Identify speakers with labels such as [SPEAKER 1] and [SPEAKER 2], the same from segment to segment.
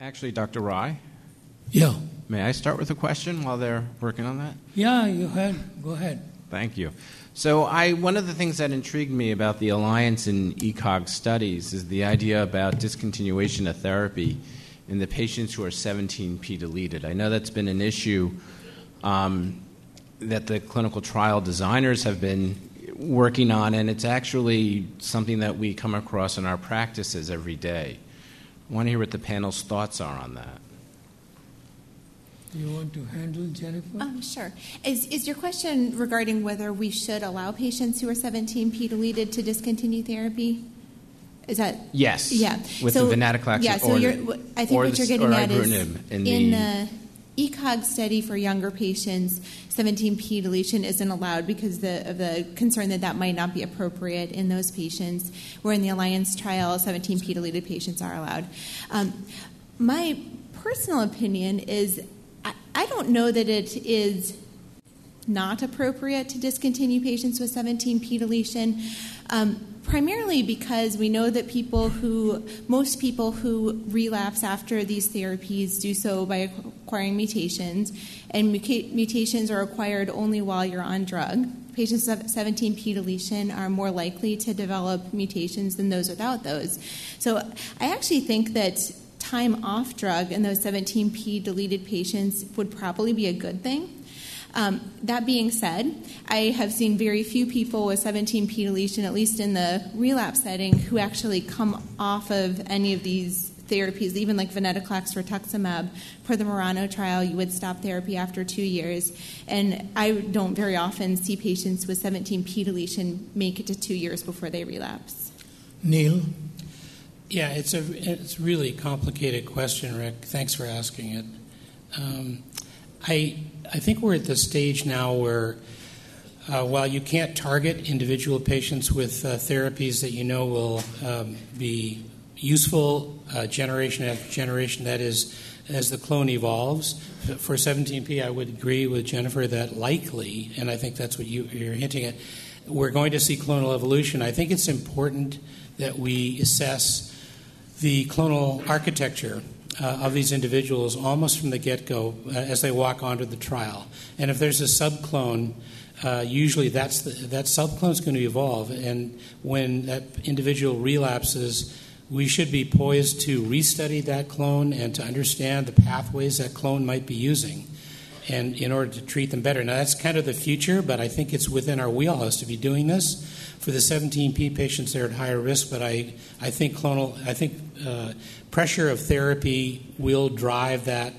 [SPEAKER 1] Actually, Dr. Rai,
[SPEAKER 2] Yeah.
[SPEAKER 1] may I start with a question while they're working on that?
[SPEAKER 2] Yeah, you had. Go ahead.
[SPEAKER 1] Thank you. So, I one of the things that intrigued me about the Alliance in ECOG studies is the idea about discontinuation of therapy in the patients who are 17p deleted. I know that's been an issue um, that the clinical trial designers have been working on, and it's actually something that we come across in our practices every day. I want to hear what the panel's thoughts are on that.
[SPEAKER 2] Do you want to handle Jennifer?
[SPEAKER 3] Um, sure. Is, is your question regarding whether we should allow patients who are 17p deleted to discontinue therapy? Is that
[SPEAKER 1] Yes.
[SPEAKER 3] yeah?
[SPEAKER 1] With
[SPEAKER 3] so,
[SPEAKER 1] the venetoclax
[SPEAKER 3] Yeah. So
[SPEAKER 1] or
[SPEAKER 3] you're, I think
[SPEAKER 1] or
[SPEAKER 3] what
[SPEAKER 1] the-
[SPEAKER 3] you're getting
[SPEAKER 1] or
[SPEAKER 3] at is
[SPEAKER 1] in
[SPEAKER 3] in
[SPEAKER 1] the-
[SPEAKER 3] the ECOG study for younger patients, 17p deletion isn't allowed because the, of the concern that that might not be appropriate in those patients. Where in the Alliance trial, 17p deleted patients are allowed. Um, my personal opinion is I, I don't know that it is not appropriate to discontinue patients with 17p deletion. Um, primarily because we know that people who, most people who relapse after these therapies do so by acquiring mutations, and muta- mutations are acquired only while you're on drug. Patients with 17p deletion are more likely to develop mutations than those without those. So I actually think that time off drug in those 17p deleted patients would probably be a good thing. Um, that being said, I have seen very few people with 17p deletion, at least in the relapse setting, who actually come off of any of these therapies, even like venetoclax or rituximab. For the Murano trial, you would stop therapy after two years. And I don't very often see patients with 17p deletion make it to two years before they relapse.
[SPEAKER 2] Neil?
[SPEAKER 4] Yeah, it's a it's really complicated question, Rick. Thanks for asking it. Um, I I think we're at the stage now where, uh, while you can't target individual patients with uh, therapies that you know will um, be useful uh, generation after generation, that is, as the clone evolves. For 17p, I would agree with Jennifer that likely, and I think that's what you, you're hinting at, we're going to see clonal evolution. I think it's important that we assess the clonal architecture uh, of these individuals almost from the get go uh, as they walk onto the trial. And if there's a subclone, uh, usually that's the, that subclone is going to evolve. And when that individual relapses, we should be poised to restudy that clone and to understand the pathways that clone might be using. And in order to treat them better. Now, that's kind of the future, but I think it's within our wheelhouse to be doing this for the 17p patients they're at higher risk but i, I think clonal i think uh, pressure of therapy will drive that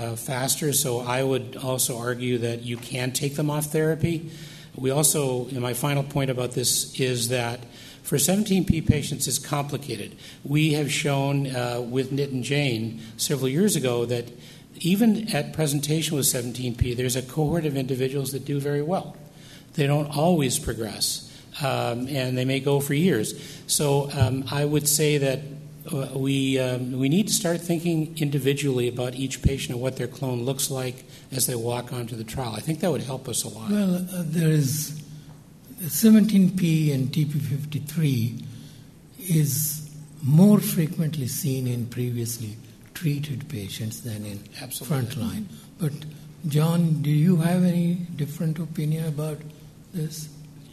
[SPEAKER 4] uh, faster so i would also argue that you can take them off therapy we also and my final point about this is that for 17p patients it's complicated we have shown uh, with nit and jane several years ago that even at presentation with 17p there's a cohort of individuals that do very well they don't always progress um, and they may go for years. So um, I would say that uh, we um, we need to start thinking individually about each patient and what their clone looks like as they walk onto the trial. I think that would help us a lot.
[SPEAKER 2] Well, uh, there is 17p and TP53 is more frequently seen in previously treated patients than in
[SPEAKER 4] Absolutely.
[SPEAKER 2] frontline. But John, do you have any different opinion about this?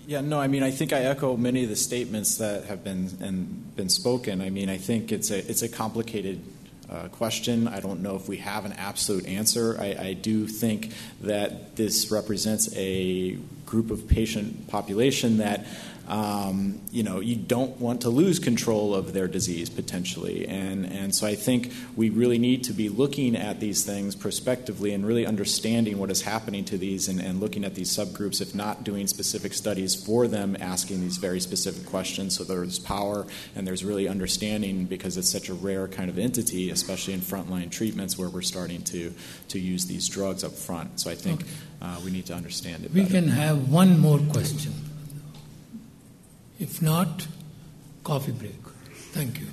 [SPEAKER 5] Yeah, no, I mean, I think I echo many of the statements that have been and been spoken. I mean, I think it's a it's a complicated uh, question. I don't know if we have an absolute answer. I, I do think that this represents a group of patient population that um, you know, you don't want to lose control of their disease potentially. And, and so I think we really need to be looking at these things prospectively and really understanding what is happening to these and, and looking at these subgroups, if not doing specific studies for them, asking these very specific questions so there's power and there's really understanding because it's such a rare kind of entity, especially in frontline treatments where we're starting to, to use these drugs up front. So I think
[SPEAKER 2] Okay.
[SPEAKER 5] uh, we need to understand it
[SPEAKER 2] We
[SPEAKER 5] better.
[SPEAKER 2] can have one more question. If not, coffee break. Thank you.